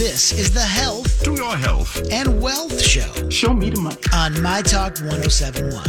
This is the Health To your health. and Wealth Show Show me the money. on My Talk 1071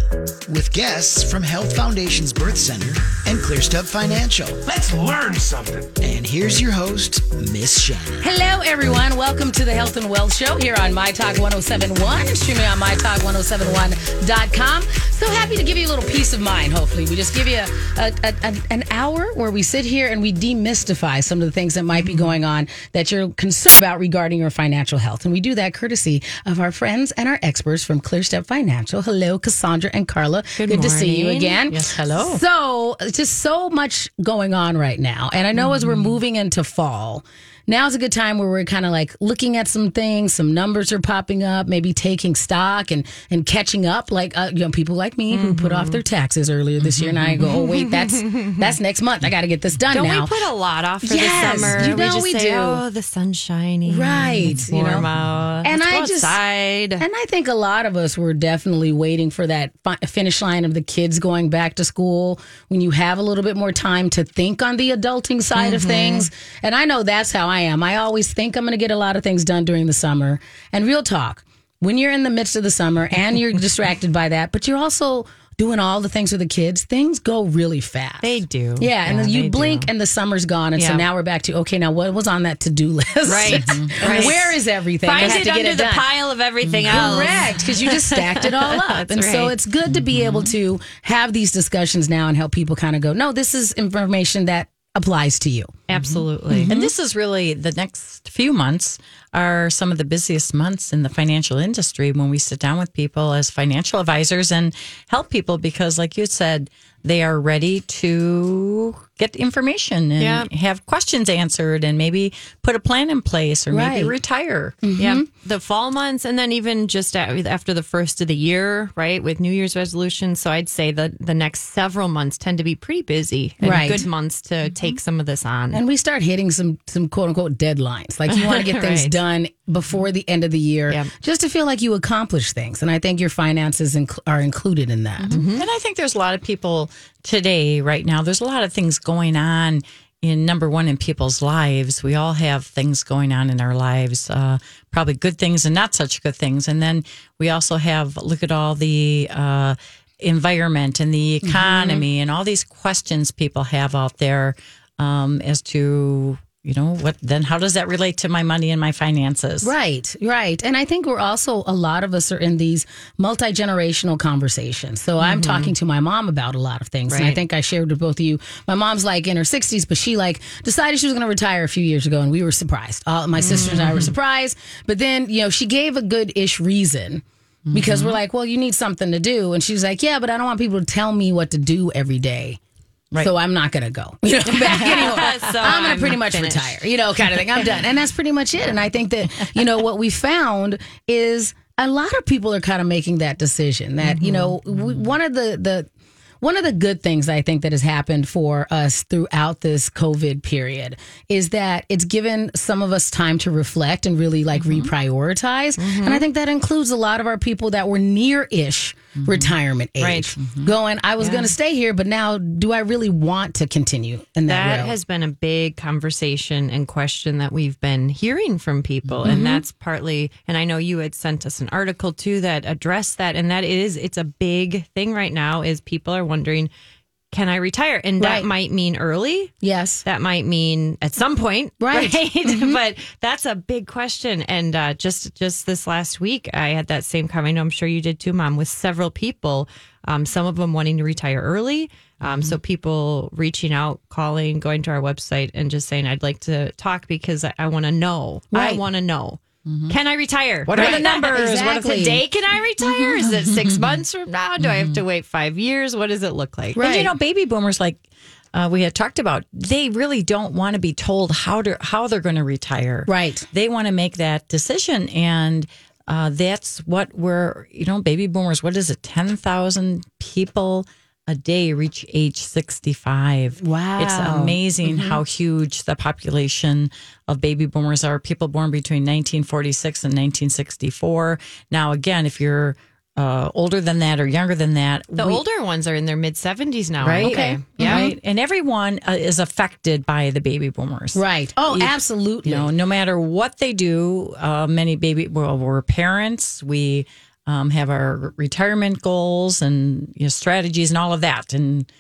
with guests from Health Foundation's Birth Center and ClearStep Financial. Let's learn something. And here's your host, Miss Shannan. Hello, everyone. Welcome to the Health and Wealth Show here on My Talk 1071 and streaming on MyTalk1071.com. So happy to give you a little peace of mind, hopefully. We just give you a, a, a, a- an hour where we sit here and we demystify some of the things that might be going on that you're concerned about regarding your financial health. And we do that courtesy of our friends and our experts from ClearStep Financial. Hello, Cassandra and Carla. Good, to see you again. Yes, hello. So, just so much going on right now. And I know as we're mm-hmm. moving into fall, now's a good time where we're kind of like looking at some things, some numbers are popping up, maybe taking stock and and catching up like uh, you know people like me who put off their taxes earlier this year and I go, "Oh, wait, that's that's next month. I got to get this done Don't now." we put a lot off for Yes, the summer? you know we we say, do. Oh, the sun's shining. Right, It's you know. warm out. And Let's I just- outside. And I think a lot of us were definitely waiting for that fi- finish line of the kids going back to school when you have a little bit more time to think on the adulting side of things. And I know that's how I am. I always think I'm going to get a lot of things done during the summer. And real talk, when you're in the midst of the summer and you're distracted by that, but you're also doing all the things with the kids, things go really fast. They do. Yeah, and you do. blink and the summer's gone, and so now we're back to okay. Now what was on that to do list? Right. Right. Where is everything? I Find it to get under it the done. pile of everything else. Correct, because you just stacked it all up. And so right. Mm-hmm. it's good to be able to have these discussions now and help people kind of go, no, this is information that applies to you. Absolutely. Mm-hmm. And this is really the next few months are some of the busiest months in the financial industry when we sit down with people as financial advisors and help people because, like you said, they are ready to get information and Yeah. have questions answered and maybe put a plan in place or maybe Right. retire. Yeah, the fall months, and then even just after the first of the year, right, with New Year's resolutions. So I'd say that the next several months tend to be pretty busy and Right. good months to take some of this on. And we start hitting some some quote unquote deadlines. Like you want to get things Right. done before the end of the year, Yeah. just to feel like you accomplish things. And I think your finances inc- are included in that. Mm-hmm. And I think there's a lot of people today, right now, there's a lot of things going on in number one in people's lives. We all have things going on in our lives, uh, probably good things and not such good things. And then we also have, look at all the, uh, environment and the economy and all these questions people have out there um, as to you know what then how does that relate to my money and my finances Right, right. And I think we're also, a lot of us are in these multi generational conversations. So I'm mm-hmm. talking to my mom about a lot of things. And I think I shared with both of you. My mom's like in her 60s, but she like decided she was going to retire a few years ago. And we were surprised. All, my sisters and I were mm-hmm. surprised. But then, you know, she gave a good ish reason. Because mm-hmm. we're like, well, you need something to do. And she's like, yeah, but I don't want people to tell me what to do every day. So I'm not going to go. You know, back anymore. So I'm going to pretty much finished. retire, you know, kind of thing. I'm done. And that's pretty much it. And I think that, you know, what we found is a lot of people are kind of making that decision that, you know, we, one of the, the, one of the good things I think that has happened for us throughout this COVID period is that it's given some of us time to reflect and really like reprioritize. And I think that includes a lot of our people that were near ish Mm-hmm. retirement age. Right. Mm-hmm. Going, I was going to stay here, but now do I really want to continue in that, that has been a big conversation and question that we've been hearing from people and mm-hmm. that's partly and i know you had sent us an article too that addressed that and that is it's a big thing right now is people are wondering can i retire and that Right. might mean early yes. that might mean at some point Right. Mm-hmm. but that's a big question and uh, just just this last week i had that same comment i i'm sure you did too mom with several people um, some of them wanting to retire early um, Mm-hmm. so people reaching out calling going to our website and just saying i'd like to talk because i, I want to know i Right. Mm-hmm. want to know Can I retire? What are the Right. numbers? What Exactly. Today, can I retire? Is it six months from now? Do I have to wait five years? What does it look like? And you know, baby boomers, like uh, we had talked about, they really don't want to be told how to how they're going to retire. Right. They want to make that decision, and uh, that's what we're. You know, baby boomers. What is it? Ten thousand people a day reach age sixty five. Wow. it's amazing how huge the population of baby boomers are. People born between nineteen forty six and nineteen sixty four. Now, again, if you're uh, older than that or younger than that. The we- older ones are in their mid 70s now. right? Okay. Yeah. Right. And everyone uh, is affected by the baby boomers. Right. Oh, You- absolutely. You know, no matter what they do, uh, many baby, well, we're parents. We um, have our retirement goals and you know, strategies and all of that. And,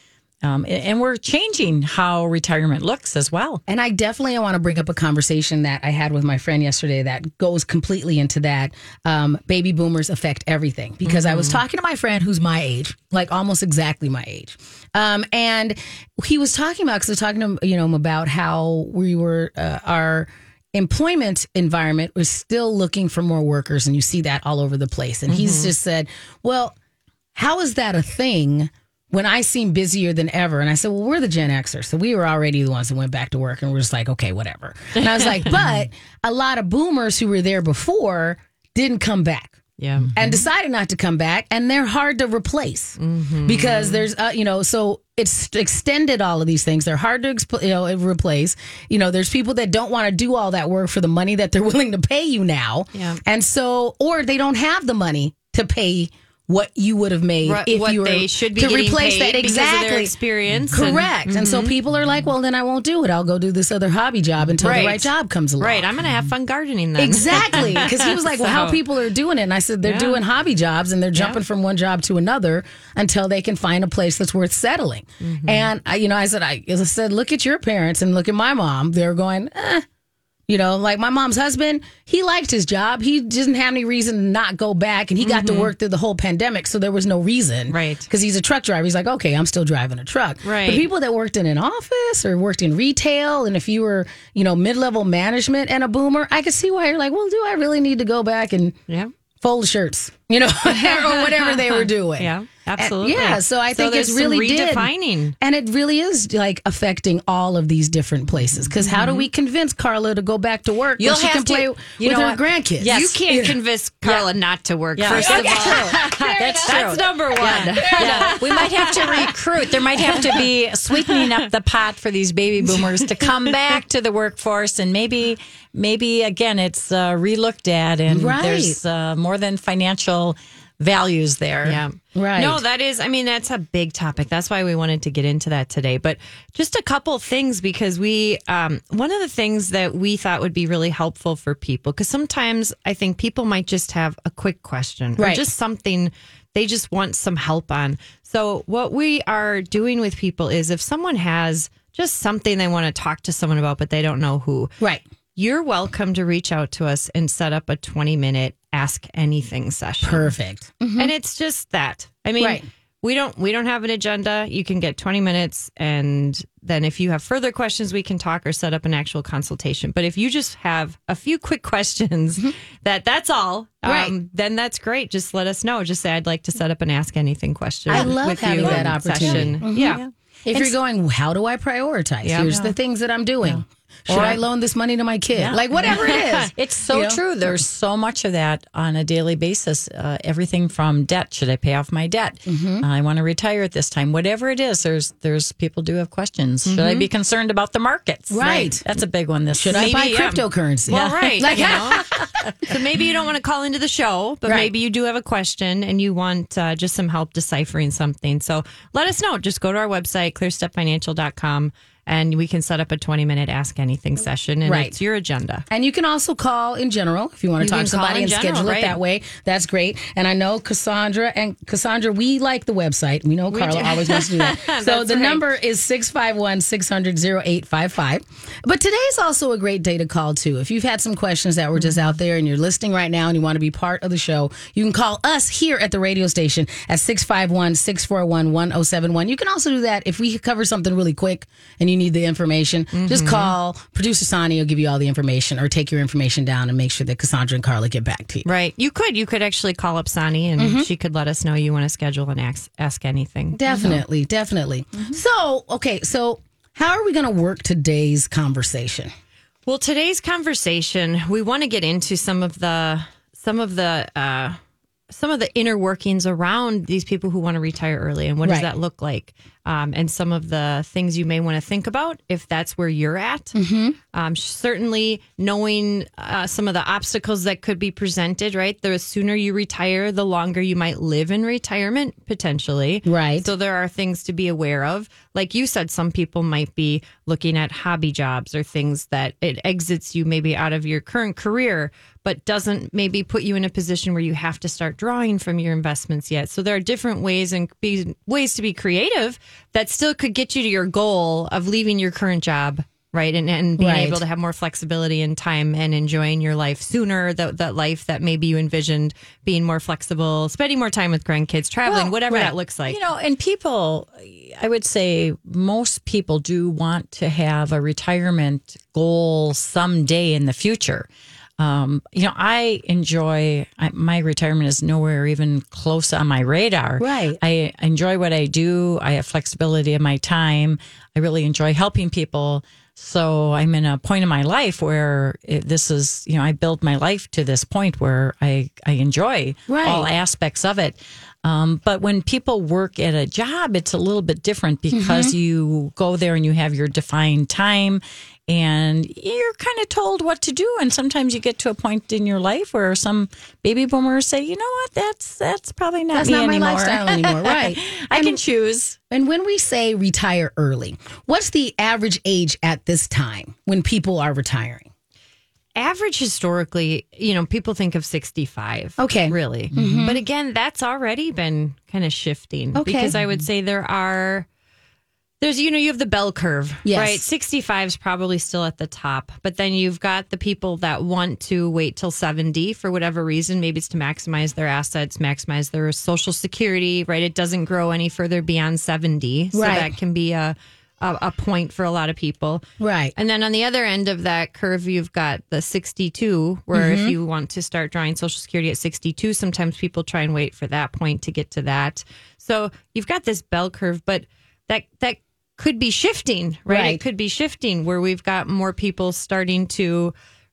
um, and we're changing how retirement looks as well. And I definitely want to bring up a conversation that I had with my friend yesterday that goes completely into that. Um, baby boomers affect everything because I was talking to my friend who's my age, like almost exactly my age. Um, and he was talking about, because I was talking to you know, him about how we were, uh, our, employment environment was still looking for more workers and you see that all over the place and he's mm-hmm. just said well how is that a thing when I seem busier than ever? And I said, well, we're the Gen Xers. So we were already the ones that went back to work and we're just like, okay, whatever. And I was like, but a lot of boomers who were there before didn't come back Yeah. and decided not to come back and they're hard to replace. Because there's uh, you know so it's extended all of these things. They're hard to exp- you know replace. You know there's people that don't want to do all that work for the money that they're willing to pay you now. Yeah. and so or they don't have the money to pay what you would have made Right, if what you were they should be to replace that because of their exactly experience and- correct and, so people are like well then I won't do it I'll go do this other hobby job until Right. the right job comes along Right. I'm going to have fun gardening then. Exactly. Because he was like, well, how people are doing it. And I said, they're Yeah. doing hobby jobs and they're jumping from one job to another until they can find a place that's worth settling. Mm-hmm. And, I, you know, I said, I, I said, look at your parents and look at my mom. They're going, eh. You know, like my mom's husband, he liked his job. He didn't have any reason to not go back. And he got to work through the whole pandemic. So there was no reason. Mm-hmm. Right. Because he's a truck driver. He's like, okay, I'm still driving a truck. Right. But people that worked in an office or worked in retail, and if you were, you know, mid level management and a boomer, I could see why you're like, well, do I really need to go back and Yeah. fold shirts, you know, or whatever they were doing? Yeah, And- absolutely. yeah. So I think it's some really did. And it really is like affecting all of these different places. Because how do we convince Carla to go back to work Mm-hmm. You'll when she have can to- play you with know her what? grandkids? Yes. You can't convince Carla not to work, Yeah. first of all. That's true. That's true. That's number one. yeah, we might have to recruit. There might have to be sweetening up the pot for these baby boomers to come back to the workforce, and maybe, maybe again, it's uh, relooked at, and Right. there's uh, more than financial values there. Yeah. Right. No, that is, I mean, that's a big topic. That's why we wanted to get into that today. But just a couple things because we, um, one of the things that we thought would be really helpful for people, because sometimes I think people might just have a quick question or Right. just something they just want some help on. So, what we are doing with people is if someone has just something they want to talk to someone about, but they don't know who, right. you're welcome to reach out to us and set up a 20 minute ask anything session Perfect. and it's just that i mean Right. we don't we don't have an agenda you can get 20 minutes and then if you have further questions we can talk or set up an actual consultation but if you just have a few quick questions that that's all Mm-hmm. Um, then that's great just let us know just say i'd like to set up an ask anything question I love with having you that um, opportunity. session. yeah If you're going, how do I prioritize? Yeah. Here's Yeah. the things that I'm doing. Should I loan this money to my kid? Like whatever it is. It's so You know? true. There's so much of that on a daily basis. Uh, everything from debt. Should I pay off my debt? Mm-hmm. Uh, I want to retire at this time. Whatever it is, there's there's people do have questions. Should I be concerned about the markets? Mm-hmm. Right. That's a big one. This Should I buy Maybe, yeah. cryptocurrency? Well, right. Like, you know? so maybe you don't want to call into the show, but Right. maybe you do have a question and you want uh, just some help deciphering something. So let us know. Just go to our website, clearstepfinancial.com, and we can set up a 20 minute Ask Anything session. And Right. it's your agenda. And you can also call in general if you want You to talk to somebody and general, schedule right. it that way. That's great. And I know Cassandra and Cassandra, we like the website. We know Carla do. always wants to do that. so the right. number is 651 600 0855. But today's also a great day to call too. If you've had some questions that were just out there and you're listening right now and you want to be part of the show, you can call us here at the radio station at 651 641 1071. You can also do that if we cover something really quick and you need the information. Just call producer Sonny will give you all the information or take your information down and make sure that Cassandra and Carla get back to you. Right. You could. You could actually call up Sani and Mm-hmm. she could let us know you want to schedule and ask, ask anything. Definitely, definitely. So, okay, so how are we going to work today's conversation? Well, today's conversation, we want to get into some of the some of the uh, some of the inner workings around these people who want to retire early, and what does that look like? Um, and some of the things you may want to think about if that's where you're at. Mm-hmm. Um, certainly, knowing uh, some of the obstacles that could be presented, right? The sooner you retire, the longer you might live in retirement potentially. Right. So there are things to be aware of. Like you said, some people might be looking at hobby jobs or things that it exits you maybe out of your current career, but doesn't maybe put you in a position where you have to start drawing from your investments yet. So there are different ways and be, ways to be creative that still could get you to your goal of leaving your current job. Right. And, and being Right. able to have more flexibility in time and enjoying your life sooner, that, that life that maybe you envisioned being more flexible, spending more time with grandkids, traveling, Well, whatever right. that looks like. You know, and people, I would say most people do want to have a retirement goal someday in the future. Um, you know, I enjoy I, my retirement is nowhere even close on my radar. Right. I enjoy what I do. I have flexibility in my time. I really enjoy helping people. So I'm in a point in my life where it, this is, you know, I build my life to this point where I I enjoy Right. all aspects of it. Um, but when people work at a job, it's a little bit different because Mm-hmm. you go there and you have your defined time and you're kind of told what to do. And sometimes you get to a point in your life where some baby boomers say, you know what, that's that's probably not That's me not my anymore. lifestyle anymore. Right. I can choose. And when we say retire early, what's the average age at this time when people are retiring? average historically, you know, people think of 65. Okay. Really. Mm-hmm. But again, that's already been kind of shifting Okay. because I would say there are there's you know you have the bell curve Yes. right 65 is probably still at the top but then you've got the people that want to wait till 70 for whatever reason maybe it's to maximize their assets maximize their social security right it doesn't grow any further beyond 70 so Right. that can be a, a a point for a lot of people Right. and then on the other end of that curve, you've got the 62, where Mm-hmm. if you want to start drawing Social Security at 62, sometimes people try and wait for that point to get to that. So you've got this bell curve, but that that could be shifting, right? Right. It could be shifting where we've got more people starting to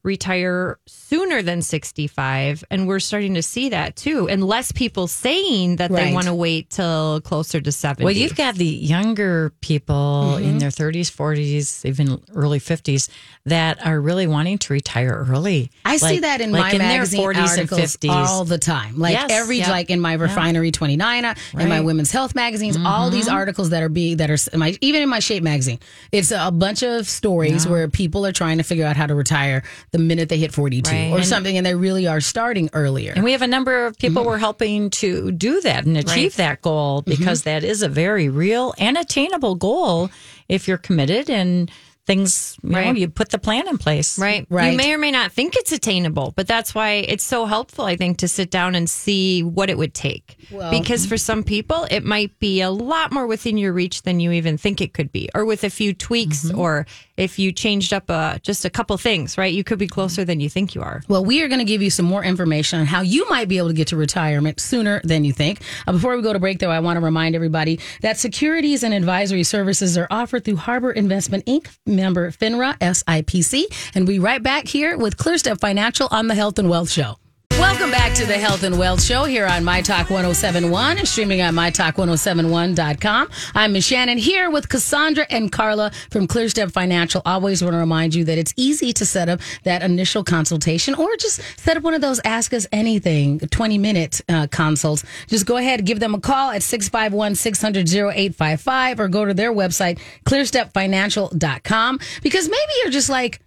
retire sooner than 65 and we're starting to see that too and less people saying that they want to wait till closer to 70 Well, you've got the younger people Mm-hmm. in their 30s, 40s, even early 50s that are really wanting to retire early. I see that in like my their magazine articles all the time. Like Yes, every yeah. like in my Refinery29 uh, in my women's health magazines, all these articles that are being that are in my even in my shape magazine. It's a bunch of stories where people are trying to figure out how to retire the minute they hit 42 Right. or And- something and they really are starting earlier. And we have a number of people Mm-hmm. we're helping to do that and achieve that goal Mm-hmm. because that is a very real and attainable goal if you're committed and things, you know, Right. you put the plan in place. Right. Right. You may or may not think it's attainable, but that's why it's so helpful, I think, to sit down and see what it would take. Well- because for some people, it might be a lot more within your reach than you even think it could be, or with a few tweaks, Mm-hmm. or if you changed up uh, just a couple things, right? You could be closer than you think you are. Well, we are going to give you some more information on how you might be able to get to retirement sooner than you think. Uh, before we go to break, though, I want to remind everybody that securities and advisory services are offered through Harbor Investment Inc., member FINRA, SIPC. And we right back here with ClearStep Financial on the Health and Wealth Show. Welcome back to the Health and Wealth Show here on My Talk 1071 and streaming on MyTalk1071.com. I'm Miss Shannan here with Cassandra and Carla from ClearStep Financial. Always want to remind you that it's easy to set up that initial consultation or just set up one of those Ask Us Anything 20 minute uh, consults. Just go ahead, and give them a call at 651 600 0855 or go to their website, clearstepfinancial.com, because maybe you're just like,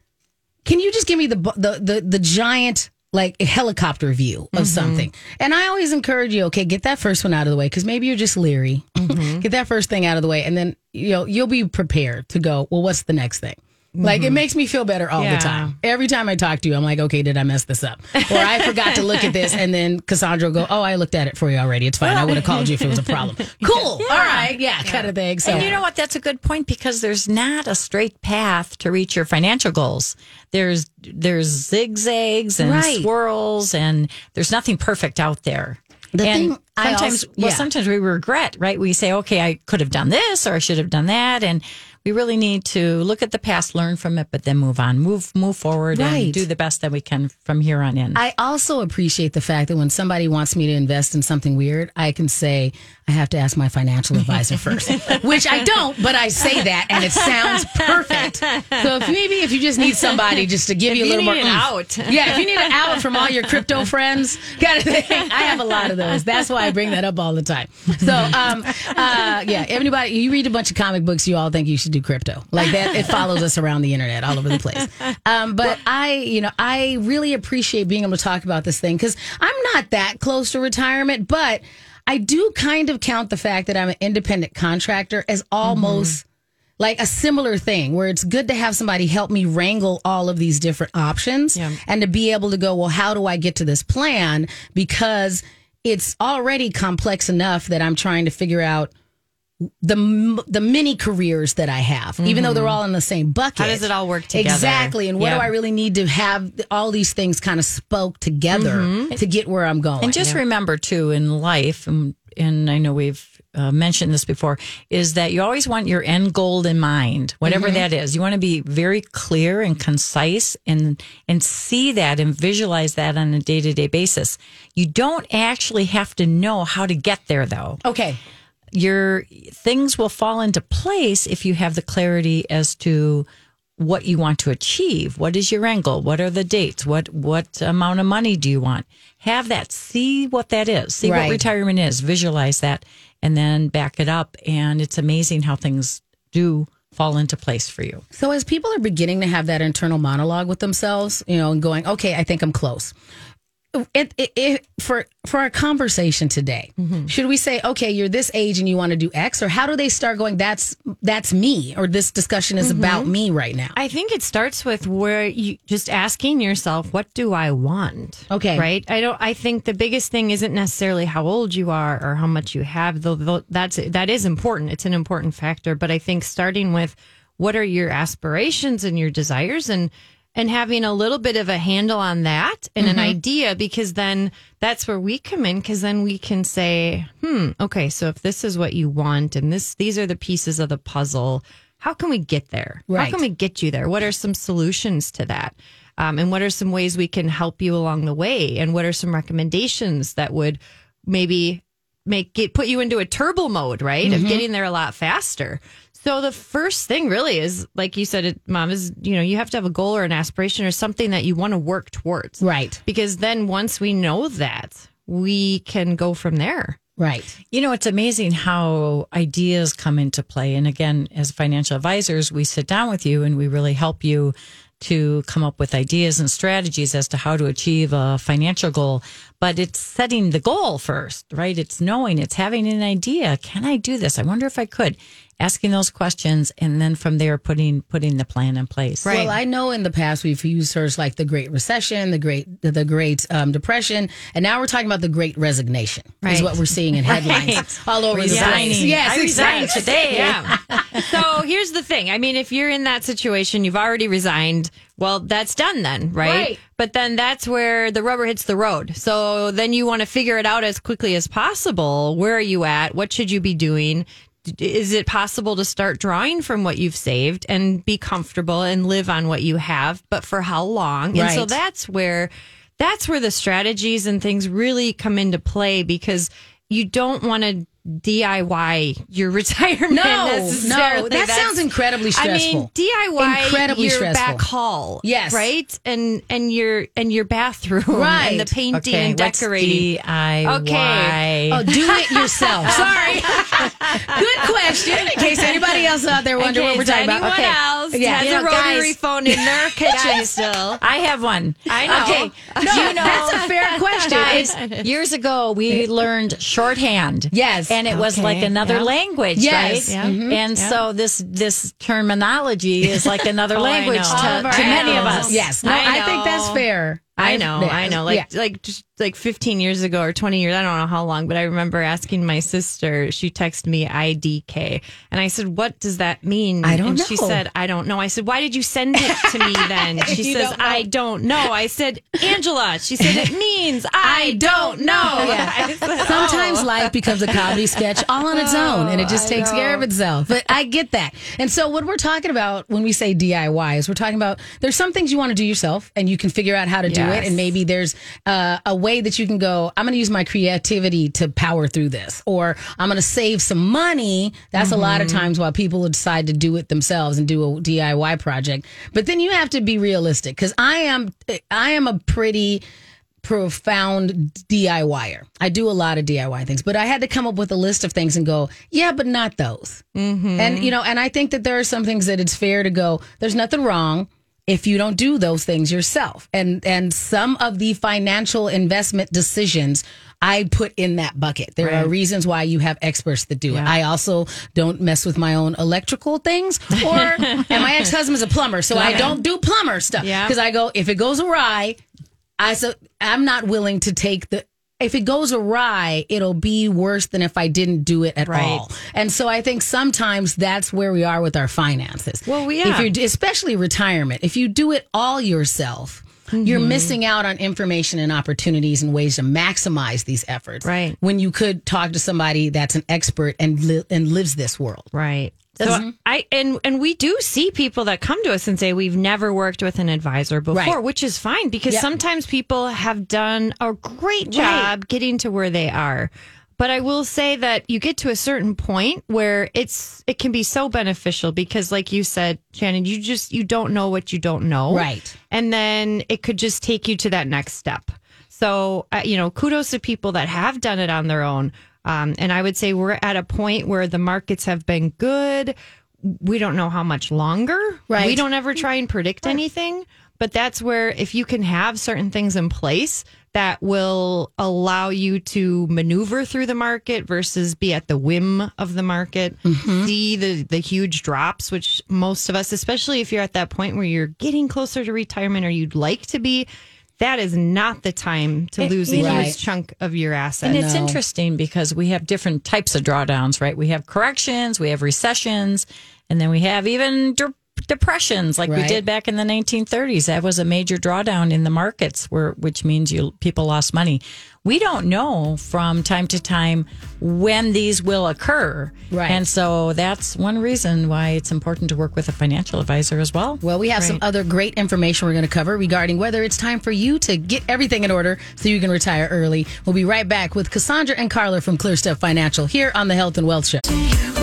can you just give me the the the, the giant like a helicopter view of mm-hmm. something. And i always encourage you okay get that first one out of the way because maybe you're just leery. Mm-hmm. Get that first thing out of the way and then you know you'll be prepared to go well what's the next thing like it mm-hmm. makes me feel better all Yeah. the time. Every time i talk to you i'm like okay did i mess this up? Or i forgot to look at this and then cassandra will go oh i looked at it for you already. It's fine. I would have called you if it was a problem. Cool. All right. Yeah, kind of thing. So And you know what? That's a good point because there's not a straight path to reach your financial goals. There's there's zigzags and Right. swirls, and there's nothing perfect out there. The and thing I sometimes, also- well, sometimes we regret, right? We say, "Okay, I could have done this, or I should have done that," and we really need to look at the past, learn from it, but then move on, move move forward, Right. and do the best that we can from here on in. I also appreciate the fact that when somebody wants me to invest in something weird, I can say I have to ask my financial advisor first, which I don't, but I say that and it sounds perfect. So if maybe if you just need somebody just to give you a you little more an oomph. out. yeah, if you need an out from all your crypto friends, kind of thing. I have a lot of those. That's why I bring that up all the time. So, um, uh, yeah, everybody, you read a bunch of comic books, you all think you should do crypto like that. It follows us around the internet, all over the place. Um, but I, you know, I really appreciate being able to talk about this thing because I'm not that close to retirement, but I do kind of count the fact that I'm an independent contractor as almost like a similar thing where it's good to have somebody help me wrangle all of these different options and to be able to go, well, how do I get to this plan? Because it's already complex enough that I'm trying to figure out the the mini careers that I have, even though they're mm-hmm. all in the same bucket. How does it all work together? Exactly. And what Yeah. do I really need to have all these things kind of spoke together mm-hmm. to get where I'm going? And just remember too, in life, and, and I know we've uh, mentioned this before, is that you always want your end goal in mind, whatever mm-hmm. that is. You want to be very clear and concise, and and see that and visualize that on a day to day basis. You don't actually have to know how to get there, though. okay. Your things will fall into place if you have the clarity as to what you want to achieve. What is your angle? What are the dates? What what amount of money do you want? Have that. See what that is. See Right. what retirement is. Visualize that, and then back it up. And it's amazing how things do fall into place for you. So as people are beginning to have that internal monologue with themselves, you know, and going, okay, I think I'm close. It, it, it, for for our conversation today, mm-hmm. should we say, okay, you're this age and you want to do X, or how do they start going? That's that's me, or this discussion is about mm-hmm. me right now. I think it starts with where you just asking yourself, what do I want? Okay. Right? I don't I think the biggest thing isn't necessarily how old you are or how much you have, though that's that is important. It's an important factor, but I think starting with what are your aspirations and your desires and and having a little bit of a handle on that and an idea because then that's where we come in because then we can say hmm okay so if this is what you want and this these are the pieces of the puzzle how can we get there? Right. how can we get you there? What are some solutions to that? Um, and what are some ways we can help you along the way? And what are some recommendations that would maybe make it put you into a turbo mode right of getting there a lot faster so the first thing really is like you said it, mom is you know you have to have a goal or an aspiration or something that you want to work towards Right, because then once we know that we can go from there right. You know, it's amazing how ideas come into play. And again, as financial advisors, we sit down with you and we really help you to come up with ideas and strategies as to how to achieve a financial goal. But it's setting the goal first, right? It's knowing, it's having an idea. Can I do this? I wonder if I could. Asking those questions and then from there putting putting the plan in place. Right. Well, I know in the past we've used words like the Great Recession, the Great the Great um, Depression, and now we're talking about the Great Resignation. Is what we're seeing in headlines all over the place. Yes, I resigned exactly. today. Yeah. so here's the thing. I mean, if you're in that situation, you've already resigned. Well, that's done then, right? Right. But then that's where the rubber hits the road. So then you want to figure it out as quickly as possible. Where are you at? What should you be doing? Is it possible to start drawing from what you've saved and be comfortable and live on what you have? But for how long? And so that's where that's where the strategies and things really come into play because you don't want to DIY your retirement. No, necessarily. no, that That's- sounds incredibly stressful. I mean. DIY Incredibly your stressful. back hall, Yes. right, and and your and your bathroom, Right. and the painting Okay, and what's decorating. DIY? Okay. Oh, do it yourself. Sorry. Good question. In case anybody else out there wondering what we're talking anyone about. Okay. else Yeah. has You a know, rotary guys- phone in their kitchen still. I have one. I know. Okay. No, that's a fair question. Guys, years ago we learned shorthand. Yes. And it was like another Yeah. language, Yes. right? Yeah. Mm-hmm. And so this this terminology is like another Oh, language to, All of our to many of us. Yes. No, I I, think that's fair. I know, I know. Like yeah. like just like 15 years ago or 20 years, I don't know how long, but I remember asking my sister, she texted me IDK. And I said, "What does that mean?" I don't and she said, "I don't know." I said, "Why did you send it to me then?" She says, don't "I don't know." I said, "Angela." She said, "It means I don't know." Yeah. Said, oh. Sometimes "Oh." life becomes a comedy sketch all on its own and it just oh, I takes care of itself. But I get that. And so what we're talking about when we say DIY is we're talking about there's some things you want to do yourself and you can figure out how to do it. And maybe there's uh, a way that you can go, I'm going to use my creativity to power through this or I'm going to save some money. That's a lot of Mm-hmm. times why people decide to do it themselves and do a DIY project. But then you have to be realistic because I am, I am a pretty profound DIYer. I do a lot of DIY things, but I had to come up with a list of things and go, yeah, but not those. Mm-hmm. And you know, and I think that there are some things that it's fair to go. There's nothing wrong if you don't do those things yourself. And and some of the financial investment decisions I put in that bucket. There are reasons why you have experts that do it. I also don't mess with my own electrical things or and my ex-husband's a plumber, so I don't do plumber stuff Yeah. because I go if it goes awry, I so I'm not willing to take the if it goes awry, it'll be worse than if I didn't do it at Right. all. And so I think sometimes that's where we are with our finances. Well, we- yeah. if you're especially retirement, if you do it all yourself. You're Mm-hmm. missing out on information and opportunities and ways to maximize these efforts. Right. When you could talk to somebody that's an expert and li- and lives this world. Right. So I and and we do see people that come to us and say we've never worked with an advisor before, Right. which is fine because Yep. sometimes people have done a great job getting to where they are. But I will say that you get to a certain point where it's it can be so beneficial because like you said, Shannan, you just you don't know what you don't know. Right. And then it could just take you to that next step. So, uh, you know, kudos to people that have done it on their own. Um, and I would say we're at a point where the markets have been good. We don't know how much longer. Right. We don't ever try and predict anything. But that's where if you can have certain things in place that will allow you to maneuver through the market versus be at the whim of the market, see the the huge drops, which most of us, especially if you're at that point where you're getting closer to retirement or you'd like to be, that is not the time to lose a Right. huge chunk of your asset. And it's No. interesting because we have different types of drawdowns, right? We have corrections, we have recessions, and then we have even de- depressions like we did back in the 1930s. That was a major drawdown in the markets where which means you people lost money. We don't know from time to time when these will occur. Right. And so that's one reason why it's important to work with a financial advisor as well. Well, we have some other great information we're going to cover regarding whether it's time for you to get everything in order so you can retire early. We'll be right back with Cassandra and Carla from ClearStep Financial here on the Health and Wealth Show.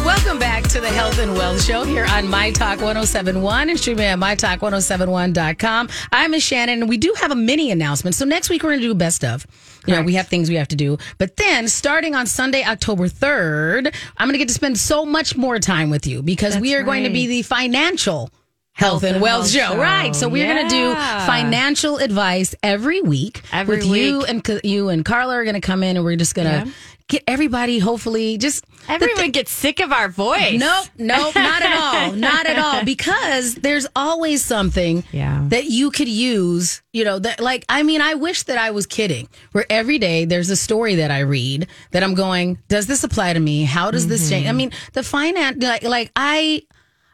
Welcome back to the Health and Wealth Show here on My Talk 1071 and streaming at MyTalk1071.com. I'm Miss Shannan, and we do have a mini announcement. So next week we're going to do best of. You know, we have things we have to do. But then starting on Sunday, October 3rd, I'm going to get to spend so much more time with you because we are going to be the financial Health and and Wealth Show. Show. Right. So we're going to do financial advice every week Every with you week. and you and Carla are going to come in and we're just going to Yeah. get everybody hopefully just Everyone gets sick of our voice. Nope, nope, not at all. Not at all. Because there's always something Yeah. that you could use, you know, that like, I mean, I wish that I was kidding, where every day there's a story that I read that I'm going, does this apply to me? How does this mm-hmm. change? I mean, the finance, like, like I,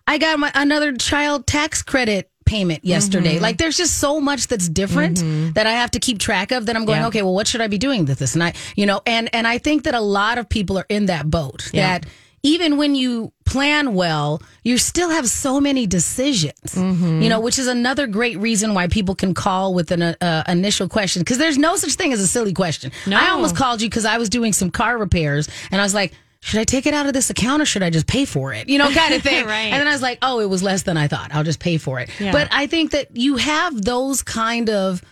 I got my, another child tax credit payment yesterday. Mm-hmm. Like there's just so much that's different mm-hmm. that I have to keep track of that I'm going, Yeah. okay, well, what should I be doing with this? And I, you know, and, and I think that a lot of people are in that boat Yeah. that even when you plan well, you still have so many decisions, mm-hmm. you know, which is another great reason why people can call with an uh, uh initial question because there's no such thing as a silly question. No. I almost called you because I was doing some car repairs and I was like, should I take it out of this account or should I just pay for it? You know, kind of thing. Right. And then I was like, oh, it was less than I thought. I'll just pay for it. Yeah. But I think that you have those kind of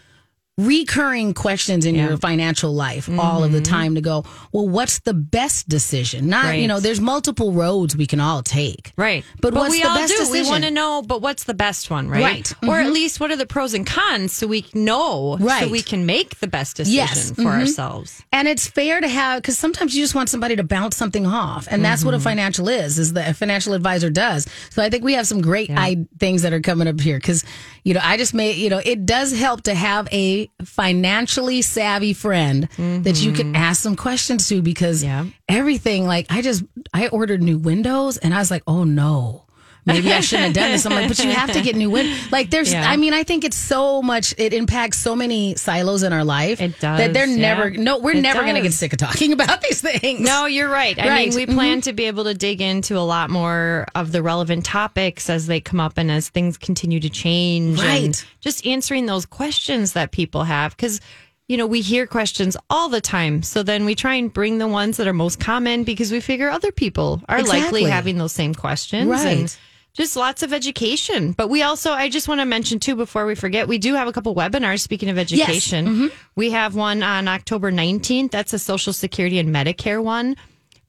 recurring questions in your financial life all of the time to go, well, what's the best decision? Not, you Mm-hmm. Know, there's multiple roads we can all take. Right. But what's we the all best do. decision? We want to know, but what's the best one, right? Right. Mm-hmm. Or at least what are the pros and cons so we know, Right. so we can make the best decision Yes. for Mhm. ourselves. And it's fair to have because sometimes you just want somebody to bounce something off, and that's Mm-hmm. what a financial is. Is that a financial advisor does. So I think we have some great I, things that are coming up here because you know I just made you know it does help to have a financially savvy friend that you can mm-hmm. ask some questions to because Yeah. everything like I just I ordered new windows and I was like, oh no. Maybe I shouldn't have done this. I'm like, but you have to get new windows. Like, there's, Yeah. I mean, I think it's so much. It impacts so many silos in our life. It does, that they're yeah. never. No, we're It never going to get sick of talking about these things. No, you're right. I Right. mean, we plan mm-hmm. to be able to dig into a lot more of the relevant topics as they come up and as things continue to change. Right. And just answering those questions that people have. Because, you know, we hear questions all the time. So then we try and bring the ones that are most common because we figure other people are likely having those same questions. Right. And just lots of education. But we also, I just want to mention too, before we forget, we do have a couple webinars. Speaking of education, Mm-hmm. we have one on October 19th. That's a Social Security and Medicare one.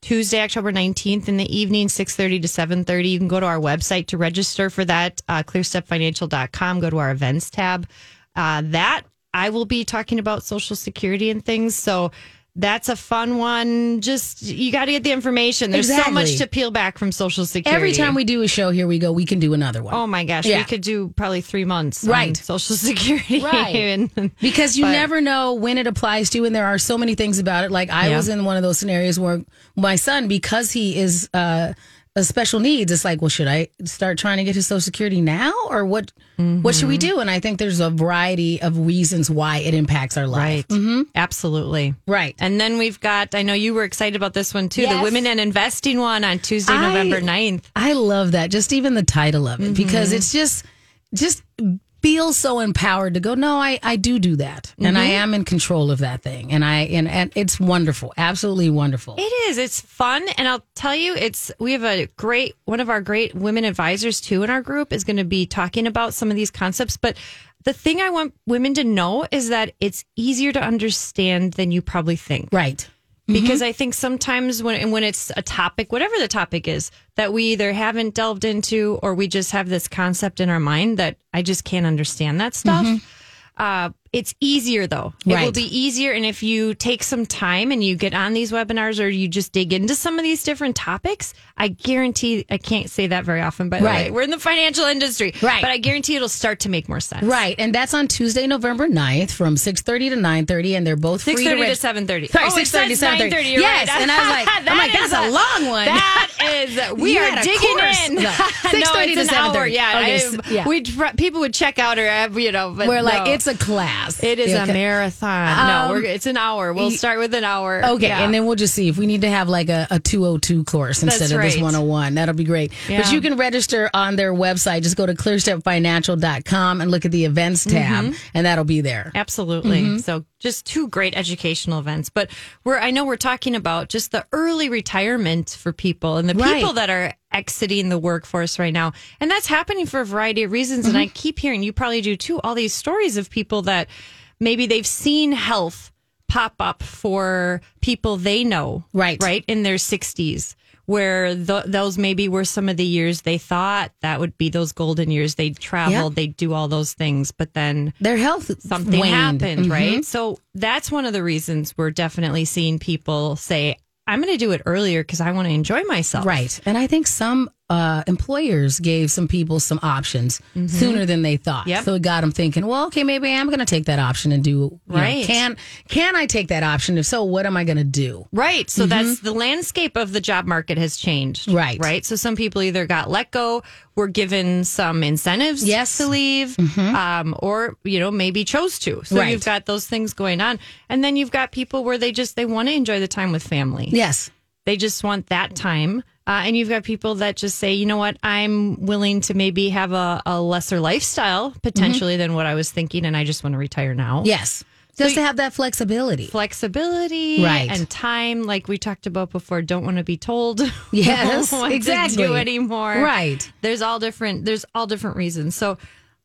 Tuesday, October 19th in the evening, 6.30 to 7.30. You can go to our website to register for that, uh, clearstepfinancial.com. Go to our events tab. Uh, that I will be talking about Social Security and things. So that's a fun one. Just, you got to get the information. There's so much to peel back from Social Security. Every time we do a show, here we go. We can do another one. Oh my gosh, Yeah. we could do probably three months, on Right. Social Security, Right. And- because you but- never know when it applies to, you, and there are so many things about it. Like I Yeah. was in one of those scenarios where my son, because he is uh, a special needs, it's like, well, should I start trying to get his Social Security now, or what? What should we Mm-hmm. do? And I think there's a variety of reasons why it impacts our life. Right. Absolutely. Right. And then we've got, I know you were excited about this one too, the Women and Investing one on Tuesday, I- November 9th. I love that. Just even the title of it because Mm-hmm. it's just just feels so empowered to go. No, I I do do that, and Mm-hmm. I am in control of that thing, and I and, and it's wonderful, absolutely wonderful. It is. It's fun. And I'll tell you, it's, we have a great, one of our great women advisors too in our group is going to be talking about some of these concepts. But the thing I want women to know is that it's easier to understand than you probably think. right. Because I think sometimes when when it's a topic, whatever the topic is, that we either haven't delved into or we just have this concept in our mind that I just can't understand that stuff. Uh, it's easier though. It will be easier, and if you take some time and you get on these webinars or you just dig into some of these different topics, I guarantee I can't say that very often. but Right. way, we're in the financial industry, Right. But I guarantee it'll start to make more sense. Right, and that's on Tuesday, November 9th from 6.30 to 9.30, and they're both free Six to thirty reg- to seven thirty. Sorry, oh, 6:30 to 7:30. Yes, right. and I was like- I'm like, that's a long one. That is. We are digging course. in. No, no, 6:30 it's to an hour. 7:30. Yeah, Okay, I- yeah. We'd people would check out or you know, but We're like, it's a class. It is Yeah, a marathon. Um, no, we're, it's an hour. We'll start with an hour. Okay, Yeah. and then we'll just see if we need to have like a, a 202 course instead That's of this 101. That'll be great. But you can register on their website. Just go to clearstepfinancial.com and look at the events tab, Mm-hmm. and that'll be there. Absolutely. Mm-hmm. So just two great educational events. But we're I know we're talking about just the early retirement for people and the Right. people that are exiting the workforce right now. And that's happening for a variety of reasons. And I Mm-hmm. keep hearing you probably do too, all these stories of people that maybe they've seen health pop up for people they know. Right. Right. In their sixties. Where th- those maybe were some of the years they thought that would be those golden years. They'd travel, Yep. they'd do all those things, but then Their health something waned. happened, Mhm. right? So that's one of the reasons we're definitely seeing people say, I'm going to do it earlier because I want to enjoy myself. Right. And I think some uh, employers gave some people some options sooner than they thought. Mm-hmm. Yep. So it got them thinking, well, okay, maybe I am going to take that option and do, you know, Right. can, can I take that option? If so, what am I going to do? Right. So that's the landscape of the job market has changed. Mm-hmm. Right. Right. So some people either got let go, were given some incentives Yes. Mm-hmm. to leave, um, or, you know, maybe chose to. So Right. you've got those things going on. And then you've got people where they just, they want to enjoy the time with family. Yes. They just want that time. Uh, and you've got people that just say, you know what, I'm willing to maybe have a, a lesser lifestyle potentially than what I was thinking, and I just want to retire now. Yes. Just you- to have that flexibility. Flexibility Right. and time, like we talked about before, don't want to be told Yes, exactly. to do anymore. Right. There's all different there's all different reasons. So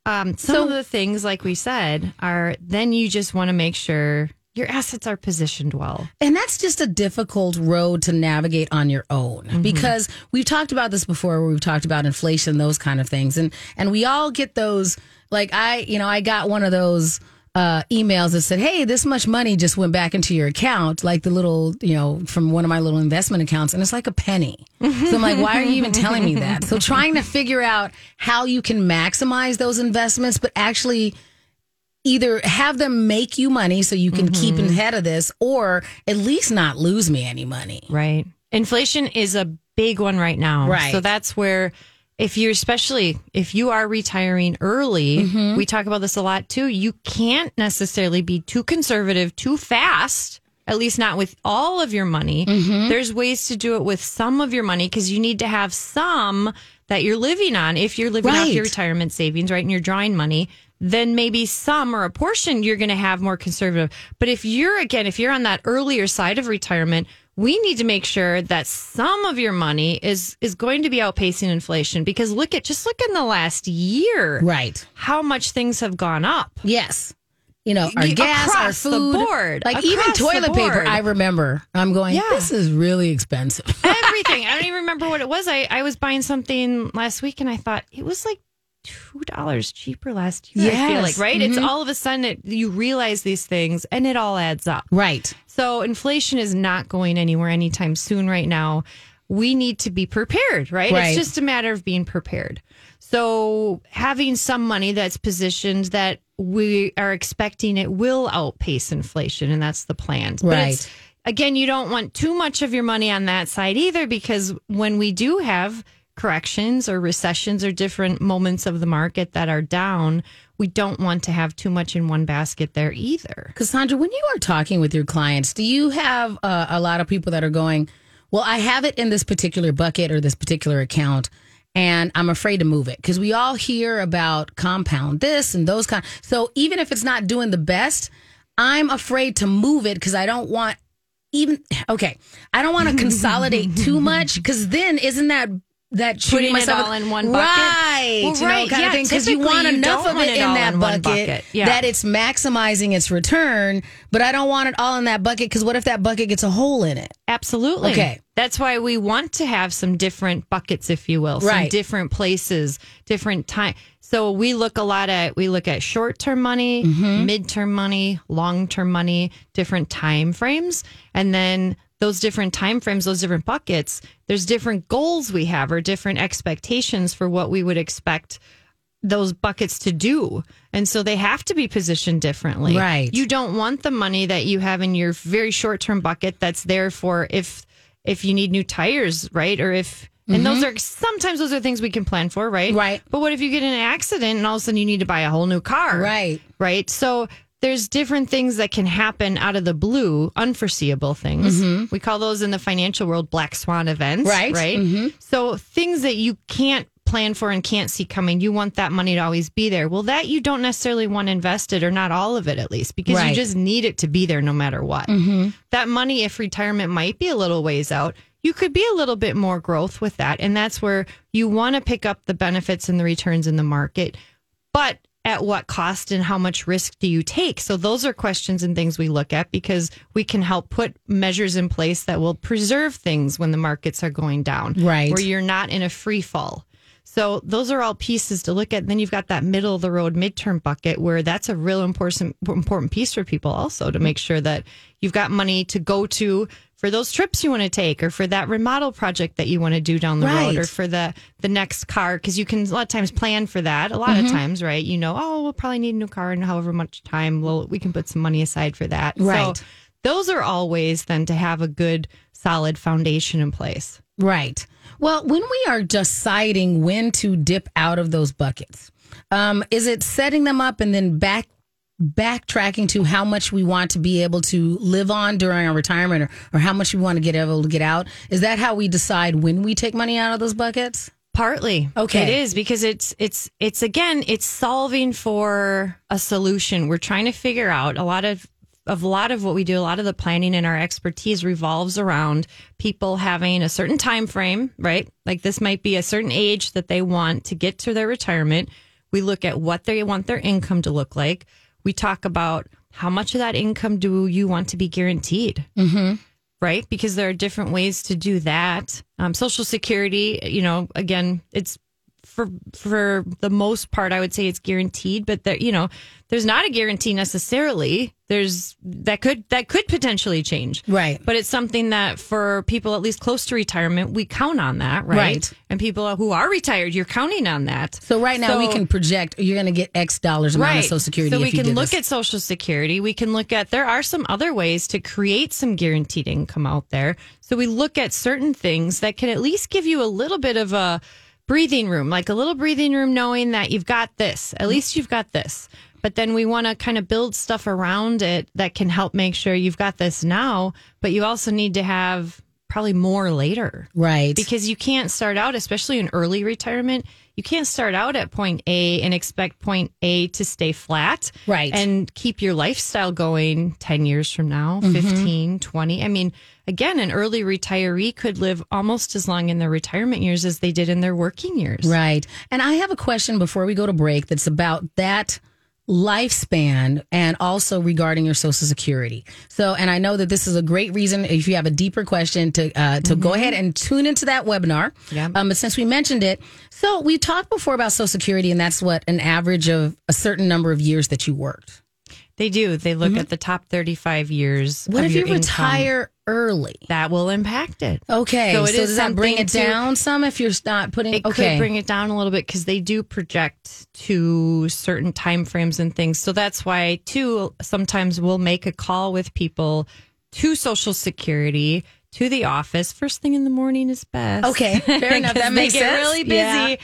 um, some So- of the things, like we said, are then you just want to make sure your assets are positioned well. And that's just a difficult road to navigate on your own Mm-hmm. because we've talked about this before where we've talked about inflation, those kind of things. And and we all get those like I, you know, I got one of those uh, emails that said, "Hey, this much money just went back into your account," like the little, you know, from one of my little investment accounts, and it's like a penny. so I'm like, "Why are you even telling me that?" So trying to figure out how you can maximize those investments, but actually either have them make you money so you can keep ahead of this, or at least not lose me any money. Right. Inflation is a big one right now. Right. So that's where if you're especially if you are retiring early, Mm-hmm. we talk about this a lot too. You can't necessarily be too conservative too fast. At least not with all of your money. Mm-hmm. There's ways to do it with some of your money because you need to have some that you're living on. If you're living off your retirement savings, right, and you're drawing money, then maybe some or a portion you're going to have more conservative. But if you're again, if you're on that earlier side of retirement, we need to make sure that some of your money is is going to be outpacing inflation because look at just look in the last year, Right. how much things have gone up. Yes. You know, our gas, our across the food, board. like even the toilet paper. I remember. I'm going. Yeah. This is really expensive. Everything. I don't even remember what it was. I, I was buying something last week and I thought it was like two dollars cheaper last year. I feel like right. It's mm-hmm. all of a sudden it, you realize these things and it all adds up. right. So inflation is not going anywhere anytime soon right now. We need to be prepared, right? Right. It's just a matter of being prepared. So having some money that's positioned that we are expecting it will outpace inflation, and that's the plan. But Right. again, you don't want too much of your money on that side either, because when we do have corrections or recessions or different moments of the market that are down, we don't want to have too much in one basket there either. Cassandra, when you are talking with your clients, do you have uh, a lot of people that are going, Well, I have it in this particular bucket or this particular account, and I'm afraid to move it? Because we all hear about compound this and those kind. So even if it's not doing the best, I'm afraid to move it because I don't want even, okay, I don't want to consolidate too much because then isn't that. That shooting Putting it myself all in one bucket? right? Well, you know, right, kind yeah, of thing because you want you enough of it it in that in bucket, bucket. Yeah. that it's maximizing its return, but I don't want it all in that bucket because what if that bucket gets a hole in it? Absolutely. Okay. That's why we want to have some different buckets, if you will, some Right. different places, different time. So we look a lot at we look at short term money, Mm-hmm. mid-term money, long-term money, different time frames, and then those different time frames, those different buckets, there's different goals we have or different expectations for what we would expect those buckets to do. And so they have to be positioned differently. Right. You don't want the money that you have in your very short term bucket that's there for if if you need new tires, right? Or if and those are sometimes those are things we can plan for, right? Mm-hmm. Right. But what if you get in an accident and all of a sudden you need to buy a whole new car? Right. Right. So there's different things that can happen out of the blue, unforeseeable things. We call those in the financial world black swan events. Mm-hmm. Right. Right. So things that you can't plan for and can't see coming, you want that money to always be there. Well, that you don't necessarily want invested or not all of it at least because Right. you just need it to be there no matter what. That money, if retirement might be a little ways out, you could be a little bit more growth with that. And that's where you want to pick up the benefits and the returns in the market. But at what cost and how much risk do you take? So those are questions and things we look at because we can help put measures in place that will preserve things when the markets are going down. Right. Where you're not in a free fall. So those are all pieces to look at. And then you've got that middle of the road midterm bucket where that's a real important important piece for people also to make sure that you've got money to go to for those trips you want to take or for that remodel project that you want to do down the Right. road or for the the next car because you can a lot of times plan for that. A lot Mm-hmm. of times, right? You know, oh, we'll probably need a new car in however much time. Well, we can put some money aside for that. Right. So those are all ways then to have a good solid foundation in place. Right. Well, when we are deciding when to dip out of those buckets, um, is it setting them up and then back backtracking to how much we want to be able to live on during our retirement or, or how much we want to get able to get out? Is that how we decide when we take money out of those buckets? Partly. Okay. It is because it's it's it's again, it's solving for a solution. We're trying to figure out a lot of of a lot of what we do, a lot of the planning and our expertise revolves around people having a certain time frame, right? Like this might be a certain age that they want to get to their retirement. We look at what they want their income to look like. We talk about how much of that income do you want to be guaranteed? right? Because there are different ways to do that. Um, Social Security, you know, again, it's for for the most part, I would say it's guaranteed. But there, you know, there's not a guarantee necessarily. There's that could that could potentially change, Right. But it's something that for people at least close to retirement, we count on that, right? Right. And people who are retired, you're counting on that. So right now we can project you're going to get X dollars amount of Social Security. So we can look this. at Social Security. We can look at there are some other ways to create some guaranteed income out there. So we look at certain things that can at least give you a little bit of a breathing room, like a little breathing room, knowing that you've got this. At mm-hmm. least you've got this. But then we want to kind of build stuff around it that can help make sure you've got this now, but you also need to have probably more later right because you can't start out, especially in early retirement, you can't start out at point A and expect point A to stay flat. Right. And keep your lifestyle going 10 years from now, Mm-hmm. 15, 20. I mean, again, an early retiree could live almost as long in their retirement years as they did in their working years. Right. And I have a question before we go to break that's about that lifespan and also regarding your social security. So, and I know that this is a great reason if you have a deeper question to uh, to go ahead and tune into that webinar. Yeah. Um, but since we mentioned it, so we talked before about social security, and that's what an average of a certain number of years that you worked. They do. They look at the top 35 years. Mm-hmm. What if you income. retire early? That will impact it. Okay, so, So it is does that bring it to- down some if you're not putting? It okay, could bring it down a little bit because they do project to certain time frames and things. So that's why too sometimes we'll make a call with people to Social Security to the office first thing in the morning is best. Okay, fair enough. That makes they get sense. really busy. Yeah.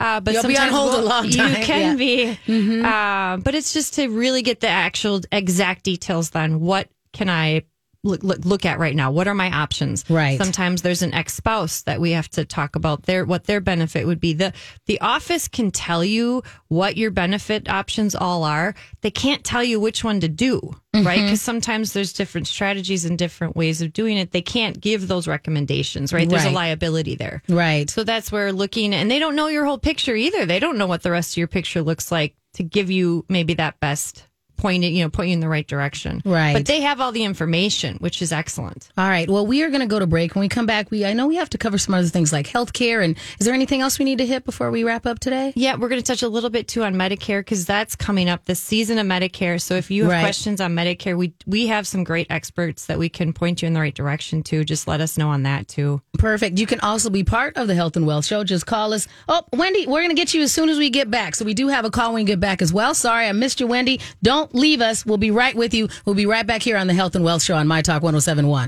Uh, but You'll be on hold a we'll- long time. You can Yeah. Mm-hmm. be, uh, but it's just to really get the actual exact details. Then what can I look, look, look at right now? What are my options? Right. Sometimes there's an ex spouse that we have to talk about their what their benefit would be. the The office can tell you what your benefit options all are. They can't tell you which one to do. Right, mm-hmm. because sometimes there's different strategies and different ways of doing it. They can't give those recommendations, right? There's a liability there. right. So that's where looking, and they don't know your whole picture either. They don't know what the rest of your picture looks like to give you maybe that best point, you know, point you in the right direction. Right. But they have all the information, which is excellent. All right. Well, we are going to go to break. When we come back, we I know we have to cover some other things like healthcare. And is there anything else we need to hit before we wrap up today? Yeah, we're going to touch a little bit too on Medicare because that's coming up this season of Medicare. So if you have Right. questions on Medicare, we we have some great experts that we can point you in the right direction to. Just let us know on that too. Perfect. You can also be part of the Health and Wealth Show. Just call us. Oh, Wendy, we're going to get you as soon as we get back. So we do have a call when we get back as well. Sorry, I missed you, Wendy. Leave us. We'll be right with you. We'll be right back here on the Health and Wealth Show on My Talk 1071.